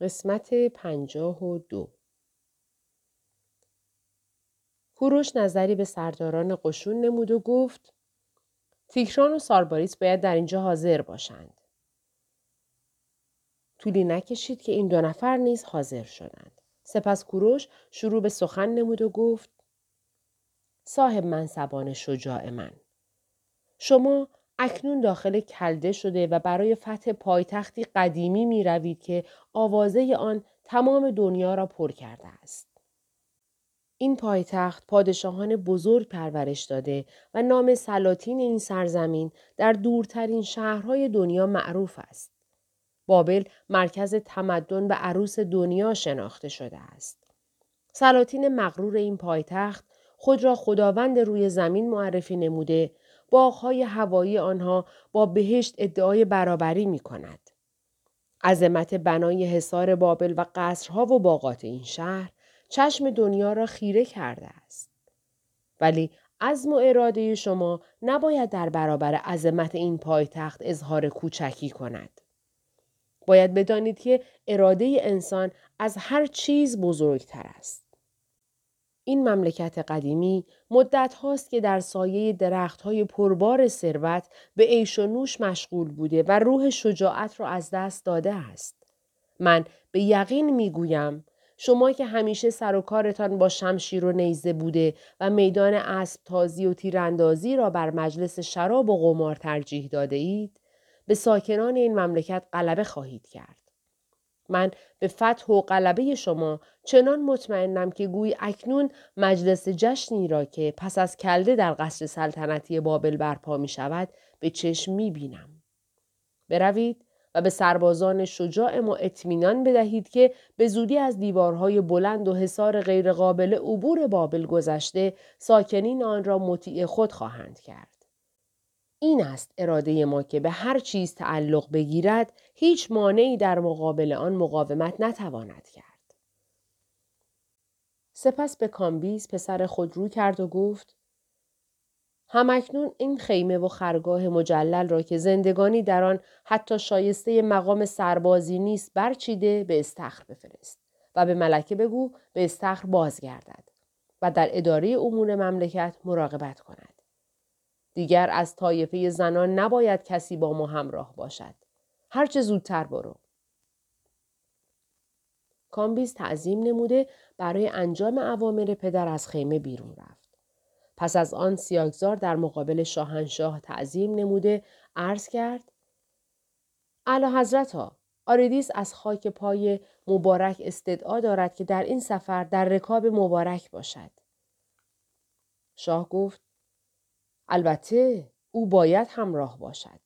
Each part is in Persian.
قسمت پنجاه و دو کوروش نظری به سرداران قشون نمود و گفت تیکران و سارباریس باید در اینجا حاضر باشند. طولی نکشید که این دو نفر نیز حاضر شدند. سپس کوروش شروع به سخن نمود و گفت صاحب منصبان شجاع من. شما اکنون داخل کلده شده و برای فتح پایتختی قدیمی می روید که آوازه آن تمام دنیا را پر کرده است. این پایتخت پادشاهان بزرگ پرورش داده و نام سلاطین این سرزمین در دورترین شهرهای دنیا معروف است. بابل مرکز تمدن و عروس دنیا شناخته شده است. سلاطین مغرور این پایتخت خود را خداوند روی زمین معرفی نموده باغهای هوایی آنها با بهشت ادعای برابری می کند. عظمت بنای حصار بابل و قصرها و باغات این شهر چشم دنیا را خیره کرده است. ولی عزم و اراده شما نباید در برابر عظمت این پایتخت اظهار کوچکی کند. باید بدانید که اراده انسان از هر چیز بزرگتر است. این مملکت قدیمی مدت هاست که در سایه درخت های پربار ثروت به عیش و نوش مشغول بوده و روح شجاعت را از دست داده است. من به یقین می گویم شما که همیشه سر و کارتان با شمشیر و نیزه بوده و میدان اسب تازی و تیراندازی را بر مجلس شراب و قمار ترجیح داده اید به ساکنان این مملکت غلبه خواهید کرد. من به فتح و غلبه شما چنان مطمئنم که گوی اکنون مجلس جشنی را که پس از کلده در قصر سلطنتی بابل برپا می شود به چشم می بینم. بروید و به سربازان شجاع ما اطمینان بدهید که به زودی از دیوارهای بلند و حصار غیرقابل عبور بابل گذشته ساکنین آن را مطیع خود خواهند کرد. این است اراده ما که به هر چیز تعلق بگیرد هیچ مانعی در مقابل آن مقاومت نتواند کرد. سپس به کامبیز پسر خود رو کرد و گفت همکنون این خیمه و خرگاه مجلل را که زندگانی در آن حتی شایسته مقام سربازی نیست برچیده به استخر بفرست و به ملکه بگو به استخر بازگردد و در اداره امور مملکت مراقبت کند. دیگر از طایفه زنان نباید کسی با ما همراه باشد. هرچه زودتر برو. کامبیز تعظیم نموده برای انجام اوامر پدر از خیمه بیرون رفت. پس از آن سیاگزار در مقابل شاهنشاه تعظیم نموده عرض کرد اعلی حضرت ها آریدیس از خاک پای مبارک استدعا دارد که در این سفر در رکاب مبارک باشد. شاه گفت البته او باید همراه باشد.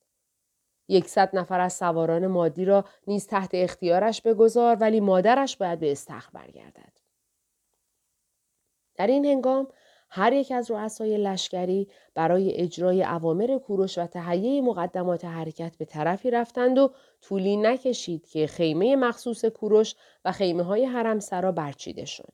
یکصد نفر از سواران مادی را نیز تحت اختیارش بگذار ولی مادرش باید به استخر برگردد. در این هنگام هر یک از رؤسای لشکری برای اجرای اوامر کوروش و تهیه مقدمات حرکت به طرفی رفتند و طولی نکشید که خیمه مخصوص کوروش و خیمه های حرم سرا برچیده شد.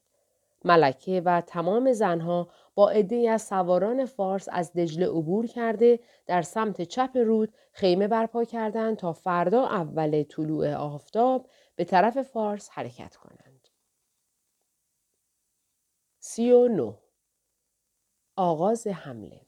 ملکه و تمام زنها با عده از سواران فارس از دجله عبور کرده در سمت چپ رود خیمه برپا کردند تا فردا اول طلوع آفتاب به طرف فارس حرکت کنند. سی و نو آغاز حمله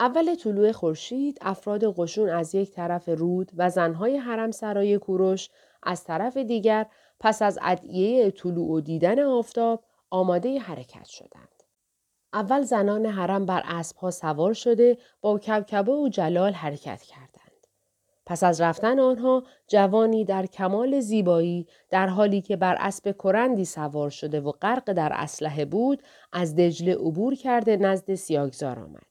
اول طلوع خورشید افراد قشون از یک طرف رود و زنهای حرم سرای کوروش از طرف دیگر پس از ادعیه طلوع و دیدن آفتاب آماده حرکت شدند. اول زنان حرم بر اسبها سوار شده با کبکبه و جلال حرکت کرد. پس از رفتن آنها جوانی در کمال زیبایی در حالی که بر اسب کرندی سوار شده و غرق در اسلحه بود از دجله عبور کرده نزد سیاگزار آمد.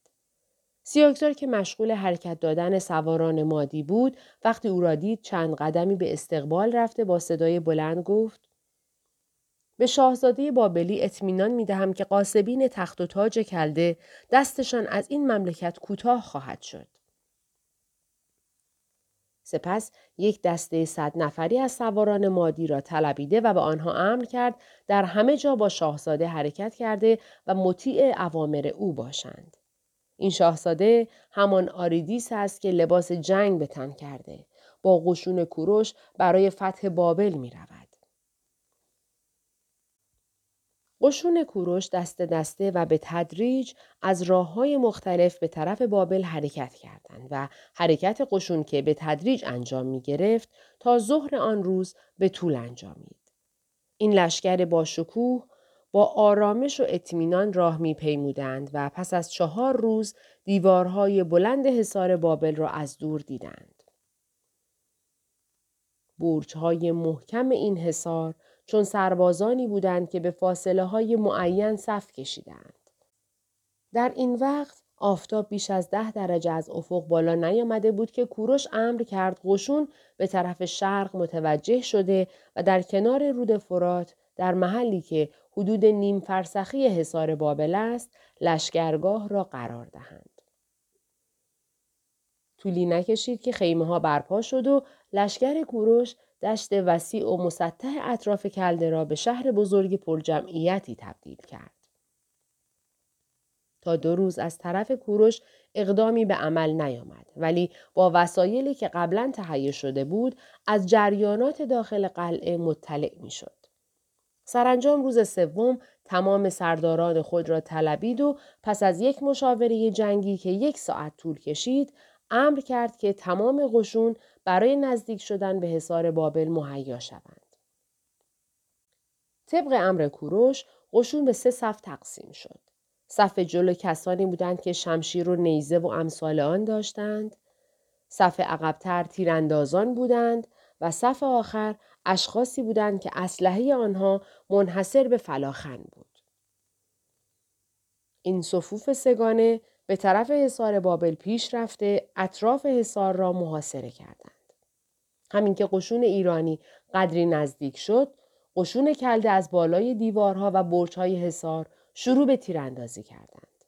سیاگزار که مشغول حرکت دادن سواران مادی بود وقتی او را دید چند قدمی به استقبال رفته با صدای بلند گفت به شاهزاده بابلی اطمینان می دهم که قاسبین تخت و تاج کلده دستشان از این مملکت کوتاه خواهد شد. سپس یک دسته صد نفری از سواران مادی را طلبیده و به آنها امر کرد در همه جا با شاهزاده حرکت کرده و مطیع اوامر او باشند. این شاهزاده همان آریدیس است که لباس جنگ به تن کرده. با قشون کوروش برای فتح بابل می رود. قشون کوروش دست دسته و به تدریج از راه های مختلف به طرف بابل حرکت کردند و حرکت قشون که به تدریج انجام می گرفت تا ظهر آن روز به طول انجامید. این لشکر با شکوه با آرامش و اطمینان راه می پیمودند و پس از چهار روز دیوارهای بلند حصار بابل را از دور دیدند. برجهای محکم این حصار چون سربازانی بودند که به فاصله های معین صف کشیدند. در این وقت آفتاب بیش از ده درجه از افق بالا نیامده بود که کوروش امر کرد قشون به طرف شرق متوجه شده و در کنار رود فرات در محلی که حدود نیم فرسخی حصار بابل است لشکرگاه را قرار دهند. طولی نکشید که خیمه ها برپا شد و لشکر کوروش دشت وسیع و مسطح اطراف کلده را به شهر بزرگ پرجمعیتی تبدیل کرد. تا دو روز از طرف کوروش اقدامی به عمل نیامد ولی با وسایلی که قبلا تهیه شده بود از جریانات داخل قلعه مطلع می‌شد. سرانجام روز سوم تمام سرداران خود را طلبید و پس از یک مشاوره جنگی که یک ساعت طول کشید امر کرد که تمام قشون برای نزدیک شدن به حصار بابل مهیا شوند. طبق امر کوروش قشون به سه صف تقسیم شد. صف جلو کسانی بودند که شمشیر و نیزه و امثال آن داشتند. صف عقبتر تیراندازان بودند و صف آخر اشخاصی بودند که اسلحه آنها منحصر به فلاخن بود. این صفوف سگانه به طرف حصار بابل پیش رفته اطراف حصار را محاصره کردند. همین که قشون ایرانی قدری نزدیک شد، قشون کلده از بالای دیوارها و برجهای حصار شروع به تیراندازی کردند.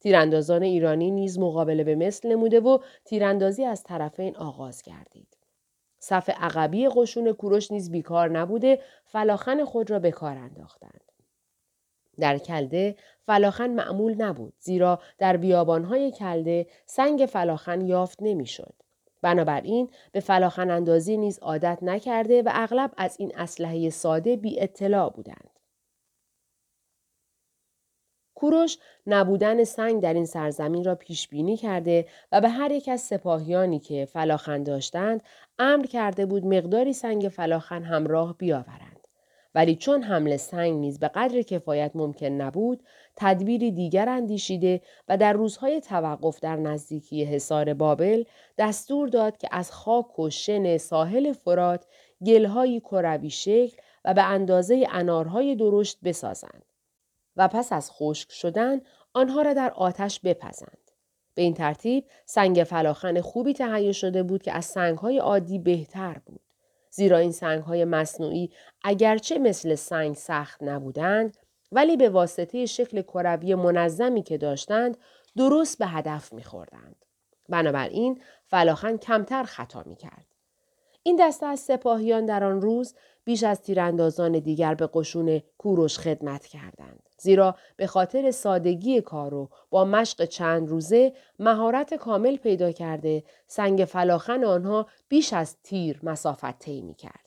تیراندازان ایرانی نیز مقابله به مثل نموده و تیراندازی از طرفین آغاز گردید. صف عقبی قشون کوروش نیز بیکار نبوده فلاخن خود را به کار انداختند. در کلده فلاخن معمول نبود زیرا در بیابانهای کلده سنگ فلاخن یافت نمی‌شد. بنابراین به فلاخن اندازی نیز عادت نکرده و اغلب از این اسلحه ساده بی اطلاع بودند. کوروش نبودن سنگ در این سرزمین را پیش بینی کرده و به هر یک از سپاهیانی که فلاخن داشتند امر کرده بود مقداری سنگ فلاخن همراه بیاورند. ولی چون حمل سنگ نیز به قدر کفایت ممکن نبود، تدبیری دیگر اندیشیده و در روزهای توقف در نزدیکی حصار بابل دستور داد که از خاک و شن ساحل فرات گلهایی کروی شکل و به اندازه انارهای درشت بسازند. و پس از خشک شدن آنها را در آتش بپزند. به این ترتیب سنگ فلاخن خوبی تهیه شده بود که از سنگهای عادی بهتر بود. زیرا این سنگهای مصنوعی اگرچه مثل سنگ سخت نبودند ولی به واسطه شکل کروی منظمی که داشتند درست به هدف میخوردند. بنابراین فلاخن کمتر خطا می‌کرد. این دسته از سپاهیان در آن روز بیش از تیراندازان دیگر به قشون کوروش خدمت کردند. زیرا به خاطر سادگی کار و با مشق چند روزه مهارت کامل پیدا کرده سنگ فلاخن آنها بیش از تیر مسافت طی کرد.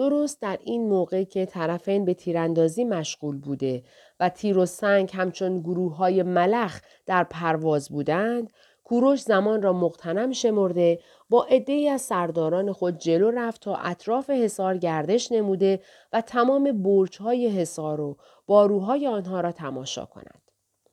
درست در این موقع که طرفین به تیراندازی مشغول بوده و تیر و سنگ همچون گروه های ملخ در پرواز بودند کوروش زمان را مقتنم شمرده با عدهای از سرداران خود جلو رفت تا اطراف حصار گردش نموده و تمام برجهای حصار و باروهای آنها را تماشا کند.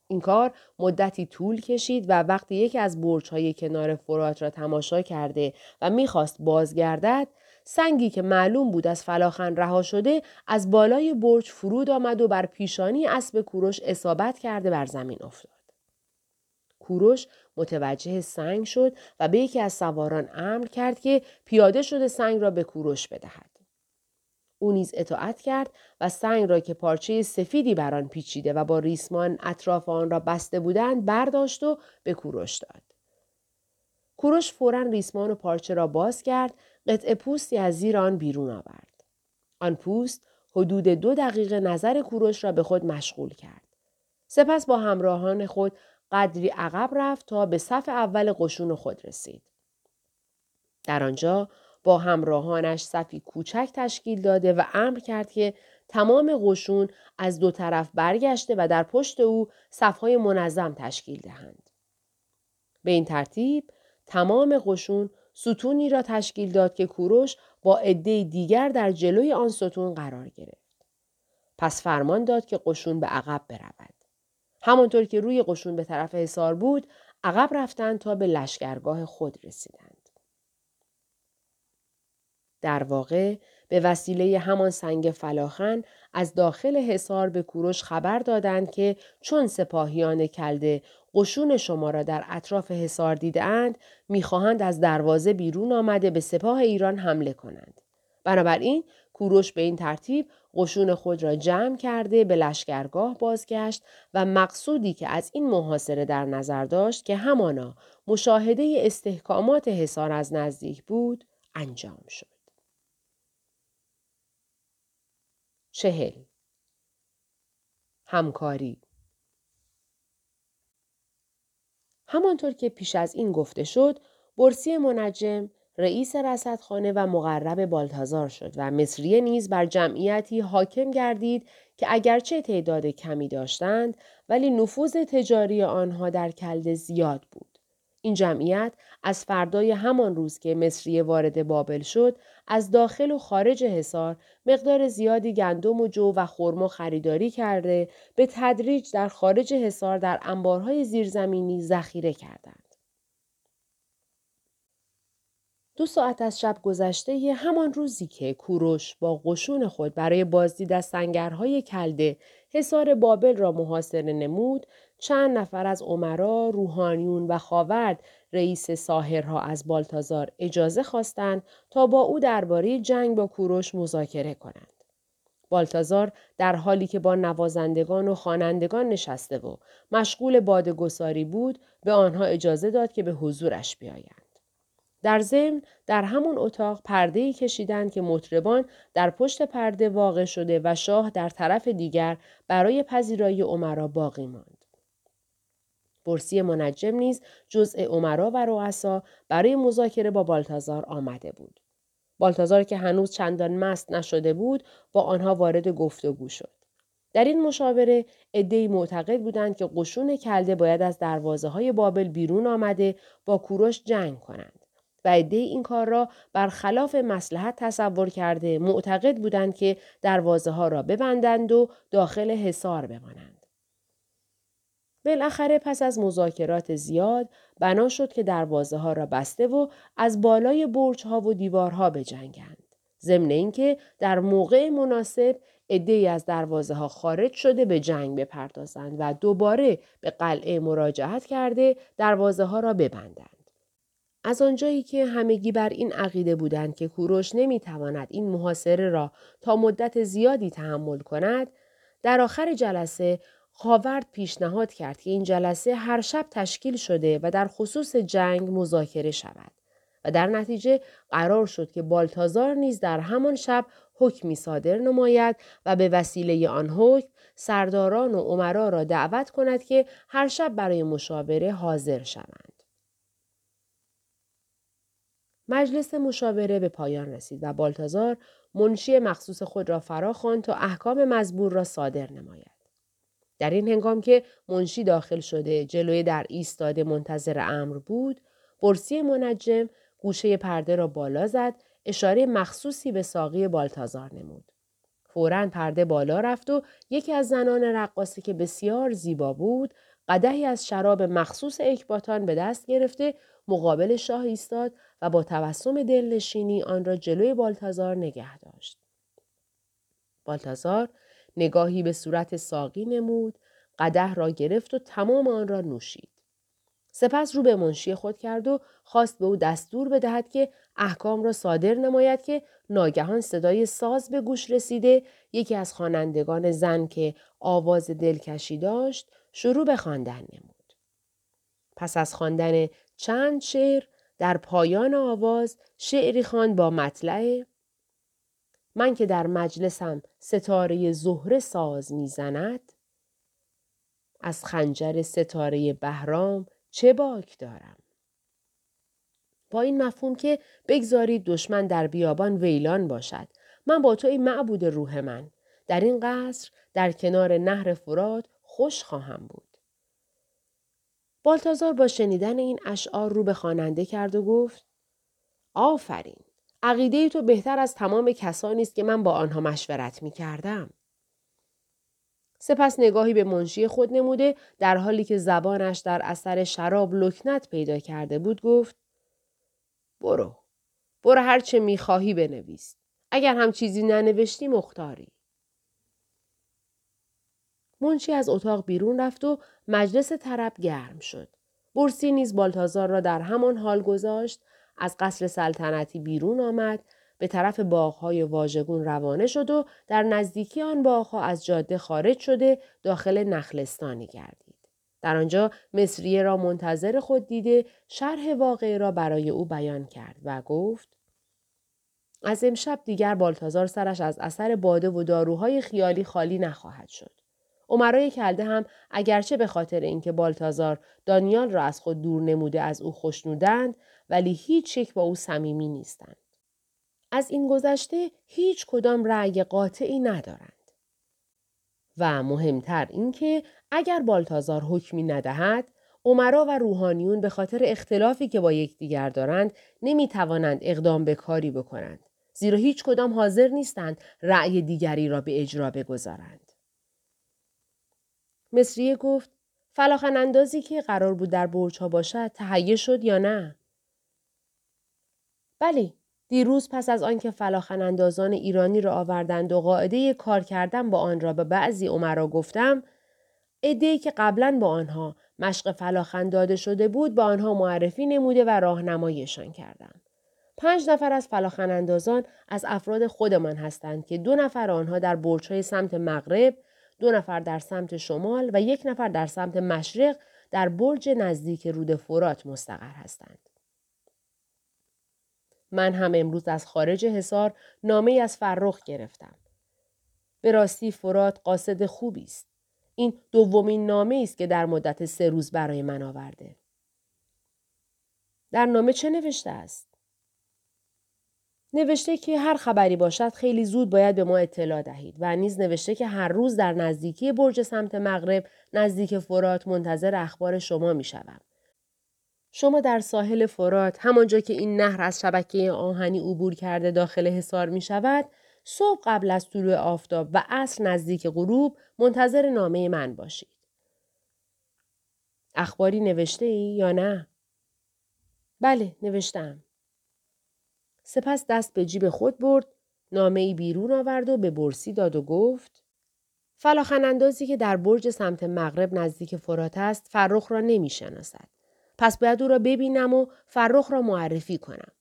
این کار مدتی طول کشید و وقتی یکی از برجهای کنار فرات را تماشا کرده و می‌خواست بازگردد سنگی که معلوم بود از فلاخن رها شده از بالای برج فرود آمد و بر پیشانی اسب کوروش اصابت کرده بر زمین افتاد. کوروش متوجه سنگ شد و به یکی از سواران امر کرد که پیاده شده سنگ را به کوروش بدهد. او نیز اطاعت کرد و سنگ را که پارچه سفیدی بر آن پیچیده و با ریسمان اطراف آن را بسته بودند برداشت و به کوروش داد. کوروش فورا ریسمان و پارچه را باز کرد قطع پوستی از زیر آن بیرون آورد. آن پوست حدود دو دقیقه نظر کوروش را به خود مشغول کرد. سپس با همراهان خود قدری عقب رفت تا به صف اول قشون خود رسید. در آنجا با همراهانش صفی کوچک تشکیل داده و امر کرد که تمام قشون از دو طرف برگشته و در پشت او صفهای منظم تشکیل دهند. به این ترتیب تمام قشون ستونی را تشکیل داد که کوروش با عده دیگر در جلوی آن ستون قرار گرفت. پس فرمان داد که قشون به عقب برود. همانطور که روی قشون به طرف حصار بود، عقب رفتند تا به لشکرگاه خود رسیدند. در واقع به وسیله همان سنگ فلاخن از داخل حصار به کوروش خبر دادند که چون سپاهیان کلده قشون شما را در اطراف حصار دیدهاند می‌خواهند از دروازه بیرون آمده به سپاه ایران حمله کنند بنابراین کوروش به این ترتیب قشون خود را جمع کرده به لشکرگاه بازگشت و مقصودی که از این محاصره در نظر داشت که همانا مشاهده استحکامات حصار از نزدیک بود انجام شد. چهل همکاری همانطور که پیش از این گفته شد برسی منجم رئیس رصدخانه و مقرب بالتازار شد و مصریه نیز بر جمعیتی حاکم گردید که اگرچه تعداد کمی داشتند ولی نفوذ تجاری آنها در کلده زیاد بود. این جمعیت از فردای همان روز که مصریه وارد بابل شد از داخل و خارج حصار مقدار زیادی گندم و جو و خرما خریداری کرده به تدریج در خارج حصار در انبارهای زیرزمینی ذخیره کردند. دو ساعت از شب گذشته همان روزی که کوروش با قشون خود برای بازدید از سنگرهای کلده حصار بابل را محاصره نمود چند نفر از عمرا، روحانیون و خاورد رئیس ساهرها از بالتازار اجازه خواستند تا با او درباره جنگ با کوروش مذاکره کنند. بالتازار در حالی که با نوازندگان و خوانندگان نشسته و مشغول بادگساری بود به آنها اجازه داد که به حضورش بیایند. در ضمن در همون اتاق پرده ای کشیدند که مطربان در پشت پرده واقع شده و شاه در طرف دیگر برای پذیرایی عمرا باقی ماند. برسی منجم نیز جزء عمرا و رؤسا برای مذاکره با بالتازار آمده بود. بالتازار که هنوز چندان مست نشده بود با آنها وارد گفتگو شد. در این مشاوره عدهای معتقد بودند که قشون کلده باید از دروازه های بابل بیرون آمده با کوروش جنگ کنند. و عده این کار را برخلاف مسلحت تصور کرده معتقد بودند که دروازه ها را ببندند و داخل حصار بمانند. بالاخره پس از مذاکرات زیاد بنا شد که دروازه ها را بسته و از بالای برج ها و دیوارها بجنگند. ضمن اینکه در موقع مناسب عده از دروازه ها خارج شده به جنگ بپردازند و دوباره به قلعه مراجعت کرده دروازه ها را ببندند. از آنجایی که همگی بر این عقیده بودند که کوروش نمی‌تواند این محاصره را تا مدت زیادی تحمل کند در آخر جلسه خاورد پیشنهاد کرد که این جلسه هر شب تشکیل شده و در خصوص جنگ مذاکره شود و در نتیجه قرار شد که بالتازار نیز در همان شب حکمی صادر نماید و به وسیله آن حکم سرداران و عمرا را دعوت کند که هر شب برای مشاوره حاضر شوند. مجلس مشاوره به پایان رسید و بالتازار منشی مخصوص خود را فرا خواند تا احکام مزبور را صادر نماید. در این هنگام که منشی داخل شده جلوی در ایستاده منتظر امر بود، برسی منجم گوشه پرده را بالا زد، اشاره مخصوصی به ساقی بالتازار نمود. فورا پرده بالا رفت و یکی از زنان رقاصی که بسیار زیبا بود، قدهی از شراب مخصوص اکباتان به دست گرفته مقابل شاه ایستاد و با تبسم دلنشینی آن را جلوی بالتازار نگه داشت. بالتازار نگاهی به صورت ساقی نمود، قده را گرفت و تمام آن را نوشید. سپس رو به منشی خود کرد و خواست به او دستور بدهد که احکام را صادر نماید که ناگهان صدای ساز به گوش رسیده یکی از خوانندگان زن که آواز دلکشی داشت شروع به خواندن نمود. پس از خواندن چند شعر در پایان آواز شعری خواند با مطلع من که در مجلسم ستاره زهره ساز می‌زند از خنجر ستاره بهرام چه باک دارم؟ با این مفهوم که بگذارید دشمن در بیابان ویلان باشد. من با تو این معبود روح من. در این قصر در کنار نهر فرات خوش خواهم بود. بالتازار با شنیدن این اشعار رو به خواننده کرد و گفت آفرین! عقیده تو بهتر از تمام کسانی است که من با آنها مشورت می کردم. سپس نگاهی به منشی خود نموده در حالی که زبانش در اثر شراب لکنت پیدا کرده بود گفت برو برو هر چه می‌خواهی بنویس. اگر هم چیزی ننوشتی مختاری. منشی از اتاق بیرون رفت و مجلس طرب گرم شد. برسی نیز بالتازار را در همان حال گذاشت از قصر سلطنتی بیرون آمد به طرف باغهای واژگون روانه شد و در نزدیکی آن باغها از جاده خارج شده داخل نخلستانی گردید. در آنجا مصریه را منتظر خود دیده شرح واقعه را برای او بیان کرد و گفت از امشب دیگر بالتازار سرش از اثر باده و داروهای خیالی خالی نخواهد شد. عمرای کلده هم اگرچه به خاطر اینکه بالتازار دانیال را از خود دور نموده از او خوشنودند ولی هیچ یک با او صمیمی نیستند. از این گذشته هیچ کدام رأی قاطعی ندارند. و مهمتر اینکه اگر بالتازار حکمی ندهد عمرا و روحانیون به خاطر اختلافی که با یکدیگر دارند نمی توانند اقدام به کاری بکنند زیرا هیچ کدام حاضر نیستند رأی دیگری را به اجرا بگذارند. مصریه گفت فلاخن اندازی که قرار بود در برج ها باشد تهیه شد یا نه؟ بله دیروز پس از آنکه فلاخن اندازان ایرانی را آوردند و قاعده کار کردن با آن را به بعضی عمرا گفتم عدهای که قبلا با آنها مشق فلاخن داده شده بود با آنها معرفی نموده و راهنماییشان کردم پنج نفر از فلاخن اندازان از افراد خودمان هستند که دو نفر آنها در برجهای سمت مغرب دو نفر در سمت شمال و یک نفر در سمت مشرق در برج نزدیک رود فرات مستقر هستند. من هم امروز از خارج حصار نامه از فرخ گرفتم. به راستی فرات قاصد خوبی است. این دومین نامه است که در مدت سه روز برای من آورده. در نامه چه نوشته است؟ نوشته که هر خبری باشد خیلی زود باید به ما اطلاع دهید و نیز نوشته که هر روز در نزدیکی برج سمت مغرب نزدیک فرات منتظر اخبار شما می شدم. شما در ساحل فرات همانجا که این نهر از شبکه آهنی عبور کرده داخل حصار می شود صبح قبل از طلوع آفتاب و عصر نزدیک غروب منتظر نامه من باشید. اخباری نوشته ای یا نه؟ بله نوشتم. سپس دست به جیب خود برد نامه ای بیرون آورد و به برسی داد و گفت فلاخن اندازی که در برج سمت مغرب نزدیک فرات است فرخ را نمی شناسد. پس باید او را ببینم و فرخ را معرفی کنم.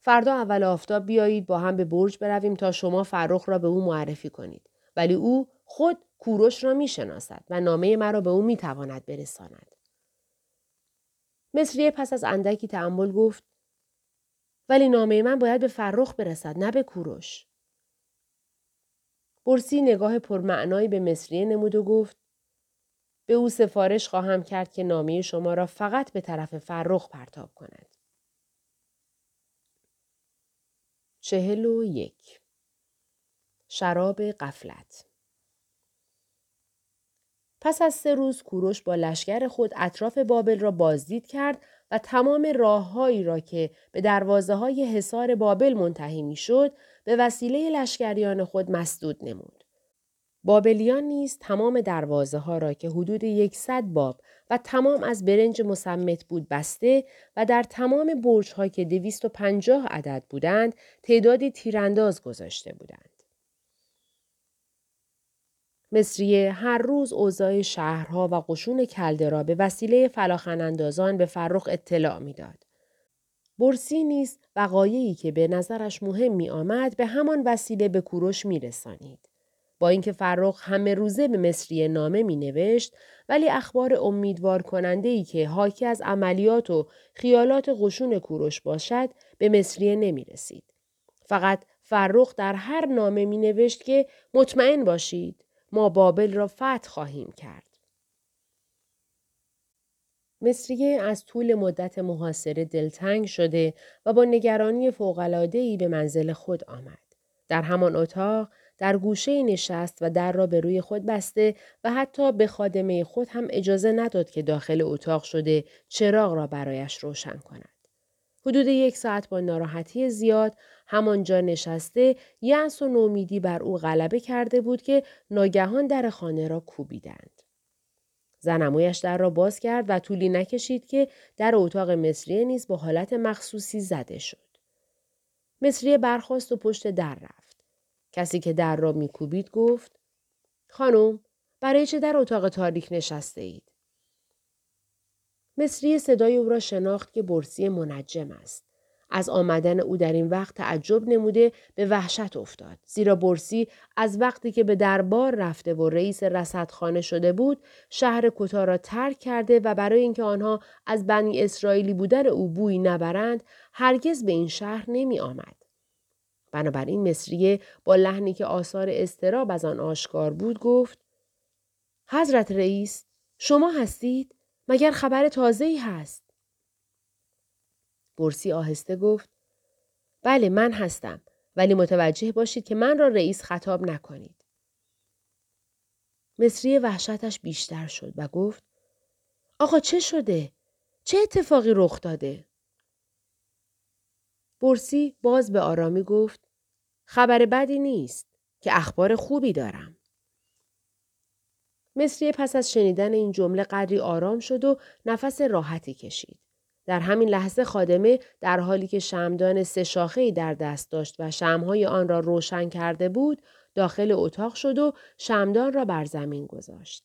فردا اول آفتاب بیایید با هم به برج برویم تا شما فرخ را به او معرفی کنید. ولی او خود کوروش را می شناسد و نامه مرا به او می تواند برساند. مصریه پس از اندکی تعمل گفت ولی نامه من باید به فرخ برسد نه به کوروش. برسی نگاه پرمعنایی به مصریه نمود و گفت به او سفارش خواهم کرد که نامه شما را فقط به طرف فرخ پرتاب کند. چهل و یک شراب قفلت پس از سه روز کوروش با لشکر خود اطراف بابل را بازدید کرد و تمام راههایی را که به دروازه های حصار بابل منتهی می شد به وسیله لشکریان خود مسدود نمود. بابلیان نیز تمام دروازه ها را که حدود یکصد باب و تمام از برنج مسمت بود بسته و در تمام برج دویست و پنجاه عدد بودند تعدادی تیرانداز گذاشته بودند. مصریه هر روز اوضاع شهرها و قشون کلده را به وسیله فلاخن به فرخ اطلاع می‌داد. برسی نیز وقایعی که به نظرش مهم می آمد به همان وسیله به کوروش می رسانید. با اینکه فرخ همه روزه به مصریه نامه می نوشت ولی اخبار امیدوار کننده ای که حاکی از عملیات و خیالات قشون کوروش باشد به مصریه نمی رسید. فقط فرخ در هر نامه می نوشت که مطمئن باشید ما بابل را فتح خواهیم کرد. مصریه از طول مدت محاصره دلتنگ شده و با نگرانی فوقلادهی به منزل خود آمد. در همان اتاق در گوشه نشست و در را به روی خود بسته و حتی به خادمه خود هم اجازه نداد که داخل اتاق شده چراغ را برایش روشن کند. حدود یک ساعت با ناراحتی زیاد همانجا نشسته یأس و نومیدی بر او غلبه کرده بود که ناگهان در خانه را کوبیدند. زنمویش در را باز کرد و طولی نکشید که در اتاق مصریه نیز با حالت مخصوصی زده شد. مصریه برخواست و پشت در رفت. کسی که در را میکوبید گفت خانم برای چه در اتاق تاریک نشسته اید؟ مصری صدای او را شناخت که برسی منجم است. از آمدن او در این وقت تعجب نموده به وحشت افتاد. زیرا برسی از وقتی که به دربار رفته و رئیس رصدخانه شده بود، شهر کوتا را ترک کرده و برای اینکه آنها از بنی اسرائیلی بودن او بوی نبرند، هرگز به این شهر نمی آمد. بنابراین مصریه با لحنی که آثار استراب از آن آشکار بود گفت حضرت رئیس شما هستید؟ مگر خبر تازه ای هست؟ برسی آهسته گفت بله من هستم ولی متوجه باشید که من را رئیس خطاب نکنید. مصری وحشتش بیشتر شد و گفت آقا چه شده؟ چه اتفاقی رخ داده؟ برسی باز به آرامی گفت خبر بدی نیست که اخبار خوبی دارم. مصری پس از شنیدن این جمله قدری آرام شد و نفس راحتی کشید. در همین لحظه خادمه در حالی که شمدان سه شاخه در دست داشت و شمهای آن را روشن کرده بود داخل اتاق شد و شمدان را بر زمین گذاشت.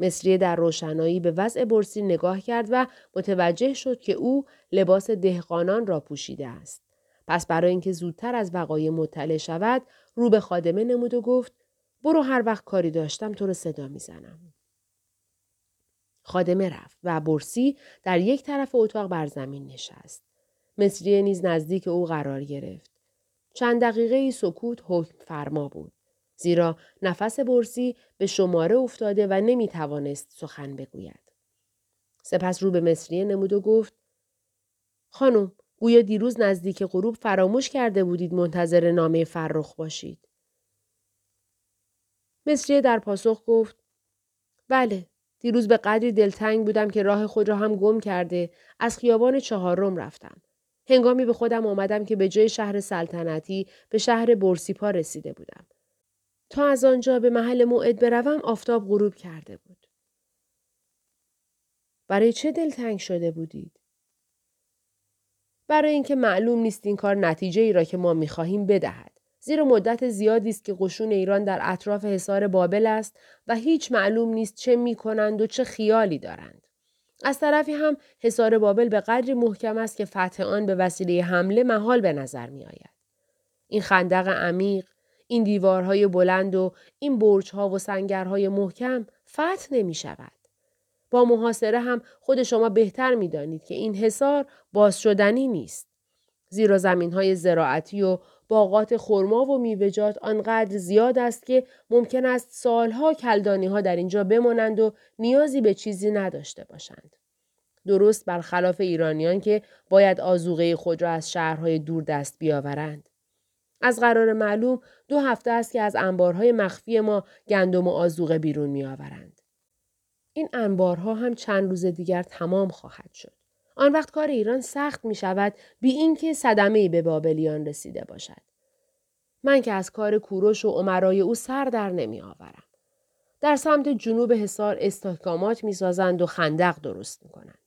مصریه در روشنایی به وضع برسی نگاه کرد و متوجه شد که او لباس دهقانان را پوشیده است. پس برای اینکه زودتر از وقایع مطلع شود رو به خادمه نمود و گفت برو هر وقت کاری داشتم تو رو صدا می‌زنم. خادمه رفت و برسی در یک طرف اتاق بر زمین نشست. مصریه نیز نزدیک او قرار گرفت. چند دقیقه ای سکوت حکم فرما بود. زیرا نفس برسی به شماره افتاده و نمی توانست سخن بگوید. سپس رو به مصریه نمود و گفت خانم گویا دیروز نزدیک غروب فراموش کرده بودید منتظر نامه فرخ باشید. مصریه در پاسخ گفت بله دیروز به قدری دلتنگ بودم که راه خود را هم گم کرده از خیابان چهارم رفتم. هنگامی به خودم آمدم که به جای شهر سلطنتی به شهر برسیپا رسیده بودم. تا از آنجا به محل موعد بروم آفتاب غروب کرده بود. برای چه دلتنگ شده بودید؟ برای اینکه معلوم نیست این کار نتیجه ای را که ما می‌خواهیم بدهد. زیرا مدت زیادی است که قشون ایران در اطراف حصار بابل است و هیچ معلوم نیست چه می کنند و چه خیالی دارند. از طرفی هم حصار بابل به قدری محکم است که فتح آن به وسیله حمله محال به نظر می آید. این خندق عمیق، این دیوارهای بلند و این برجها و سنگرهای محکم فتح نمی شود. با محاصره هم خود شما بهتر می دانید که این حصار باز شدنی نیست. زیرا زمین های زراعتی و باغات خرما و میوه‌جات آنقدر زیاد است که ممکن است سالها کلدانی ها در اینجا بمانند و نیازی به چیزی نداشته باشند. درست برخلاف ایرانیان که باید آزوغه خود را از شهرهای دور دست بیاورند. از قرار معلوم دو هفته است که از انبارهای مخفی ما گندم و آزوغه بیرون میآورند. این انبارها هم چند روز دیگر تمام خواهد شد. آن وقت کار ایران سخت می شود بی اینکه صدمه به بابلیان رسیده باشد. من که از کار کوروش و عمرای او سر در نمی آورم. در سمت جنوب حصار استحکامات می سازند و خندق درست می کنند.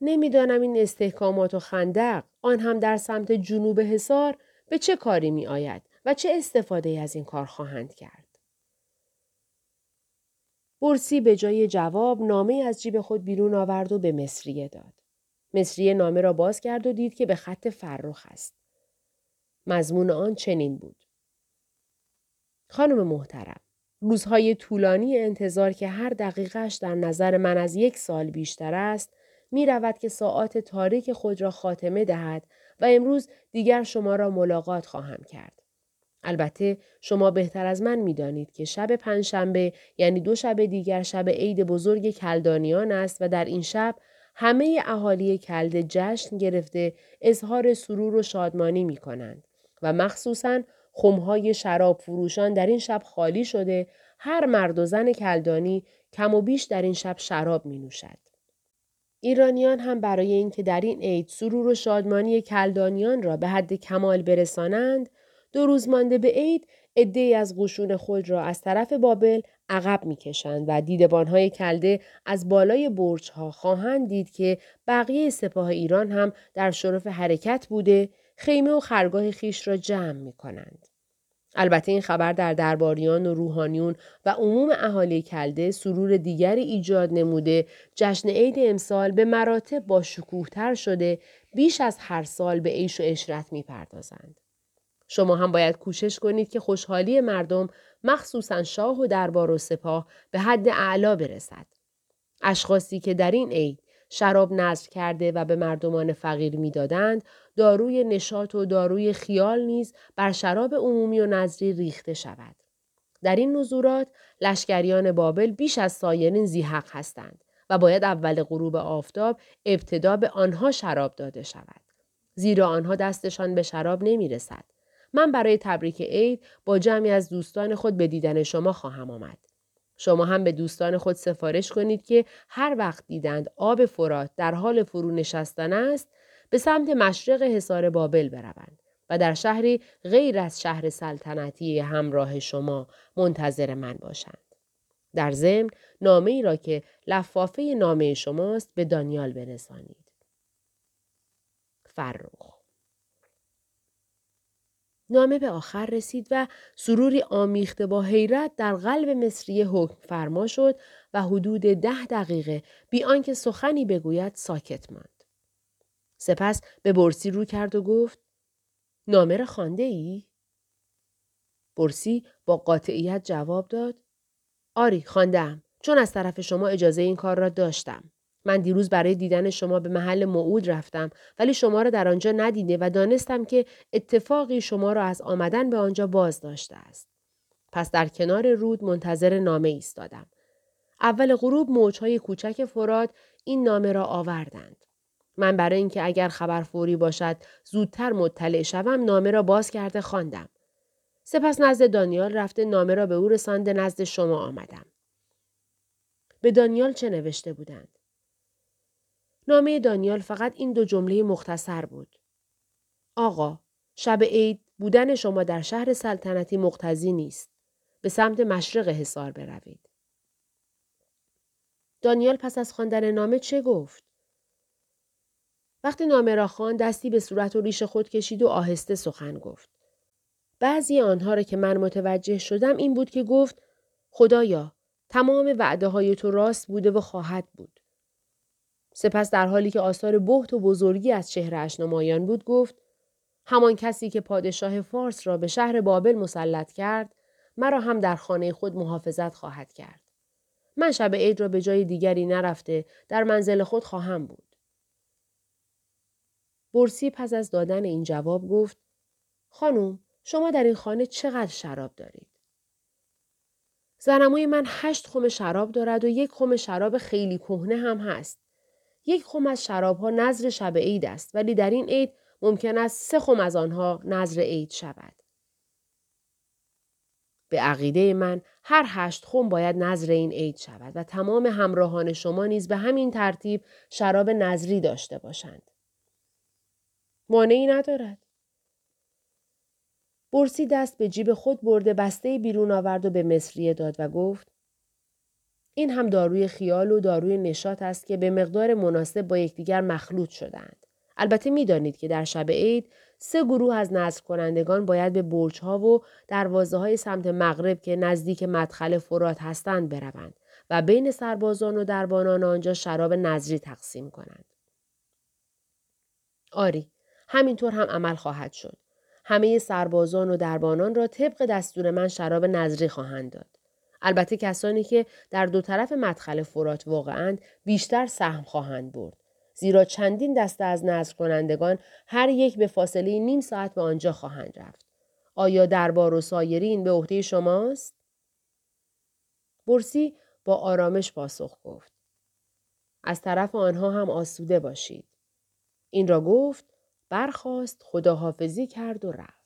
نمی‌دانم این استحکامات و خندق آن هم در سمت جنوب حصار به چه کاری می آید و چه استفاده از این کار خواهند کرد. برسی به جای جواب نامه از جیب خود بیرون آورد و به مصریه داد. مصریه نامه را باز کرد و دید که به خط فرخ است. مضمون آن چنین بود. خانم محترم، روزهای طولانی انتظار که هر دقیقش در نظر من از یک سال بیشتر است، می رود که ساعات تاریک خود را خاتمه دهد و امروز دیگر شما را ملاقات خواهم کرد. البته شما بهتر از من می‌دانید که شب پنجشنبه یعنی دو شب دیگر شب عید بزرگ کلدانیان است و در این شب همه اهالی کلده جشن گرفته اظهار سرور و شادمانی می کنند و مخصوصا خمهای شراب فروشان در این شب خالی شده هر مرد و زن کلدانی کم و بیش در این شب شراب می نوشد. ایرانیان هم برای اینکه در این عید سرور و شادمانی کلدانیان را به حد کمال برسانند دو روز مانده به عید عدهای از قشون خود را از طرف بابل عقب می‌کشند و دیدبانهای کلده از بالای برجها خواهند دید که بقیه سپاه ایران هم در شرف حرکت بوده خیمه و خرگاه خیش را جمع می کنند. البته این خبر در درباریان و روحانیون و عموم اهالی کلده سرور دیگری ایجاد نموده جشن عید امسال به مراتب با شکوهتر شده بیش از هر سال به عیش و اشرت می پردازند. شما هم باید کوشش کنید که خوشحالی مردم مخصوصا شاه و دربار و سپاه به حد اعلا برسد. اشخاصی که در این عید شراب نظر کرده و به مردمان فقیر می‌دادند داروی نشاط و داروی خیال نیز بر شراب عمومی و نظری ریخته شود. در این نزورات لشکریان بابل بیش از سایرین زیحق هستند و باید اول غروب آفتاب ابتدا به آنها شراب داده شود. زیرا آنها دستشان به شراب نمی رسد. من برای تبریک عید با جمعی از دوستان خود به دیدن شما خواهم آمد. شما هم به دوستان خود سفارش کنید که هر وقت دیدند آب فرات در حال فرو نشستن است به سمت مشرق حصار بابل بروند و در شهری غیر از شهر سلطنتی همراه شما منتظر من باشند. در ضمن نامه ای را که لفافه نامه شماست به دانیال برسانید. فرخ نامه به آخر رسید و سروری آمیخته با حیرت در قلب مصری حکم فرما شد و حدود ده دقیقه بی آنکه سخنی بگوید ساکت ماند. سپس به برسی رو کرد و گفت نامه را خانده ای؟ برسی با قاطعیت جواب داد آری خواندم چون از طرف شما اجازه این کار را داشتم. من دیروز برای دیدن شما به محل موعود رفتم ولی شما را در آنجا ندیده و دانستم که اتفاقی شما را از آمدن به آنجا باز داشته است. پس در کنار رود منتظر نامه ایستادم. اول غروب موجهای کوچک فراد این نامه را آوردند. من برای اینکه اگر خبر فوری باشد زودتر مطلع شوم نامه را باز کرده خواندم. سپس نزد دانیال رفته نامه را به او رسانده نزد شما آمدم. به دانیال چه نوشته بودند؟ نامه دانیال فقط این دو جمله مختصر بود. آقا، شب عید بودن شما در شهر سلطنتی مقتضی نیست. به سمت مشرق حصار بروید. دانیال پس از خواندن نامه چه گفت؟ وقتی نامه را خوان دستی به صورت و ریش خود کشید و آهسته سخن گفت. بعضی آنها را که من متوجه شدم این بود که گفت خدایا تمام وعده های تو راست بوده و خواهد بود. سپس در حالی که آثار بهت و بزرگی از چهرهش نمایان بود گفت همان کسی که پادشاه فارس را به شهر بابل مسلط کرد مرا هم در خانه خود محافظت خواهد کرد. من شب عید را به جای دیگری نرفته در منزل خود خواهم بود. برسی پس از دادن این جواب گفت خانم شما در این خانه چقدر شراب دارید؟ زنموی من هشت خم شراب دارد و یک خم شراب خیلی کهنه هم هست. یک خم از شرابها نظر شب عید است ولی در این عید ممکن است سه خم از آنها نظر عید شود. به عقیده من هر هشت خم باید نظر این عید شود و تمام همراهان شما نیز به همین ترتیب شراب نظری داشته باشند. مانعی ندارد. برسی دست به جیب خود برده بسته بیرون آورد و به مصریه داد و گفت این هم داروی خیال و داروی نشاط است که به مقدار مناسب با یکدیگر مخلوط شدند. البته می‌دانید که در شب عید سه گروه از نظر کنندگان باید به برج ها و دروازه های سمت مغرب که نزدیک مدخل فرات هستند بروند و بین سربازان و دربانان آنجا شراب نظری تقسیم کنند. آری، همینطور هم عمل خواهد شد. همه سربازان و دربانان را طبق دستور من شراب نظری خواهند داد. البته کسانی که در دو طرف مدخل فرات واقعند بیشتر سهم خواهند برد. زیرا چندین دسته از نظر کنندگان هر یک به فاصله نیم ساعت به آنجا خواهند رفت. آیا دربار و سایرین به عهده شماست؟ برسی با آرامش پاسخ گفت. از طرف آنها هم آسوده باشید. این را گفت برخواست خداحافظی کرد و رفت.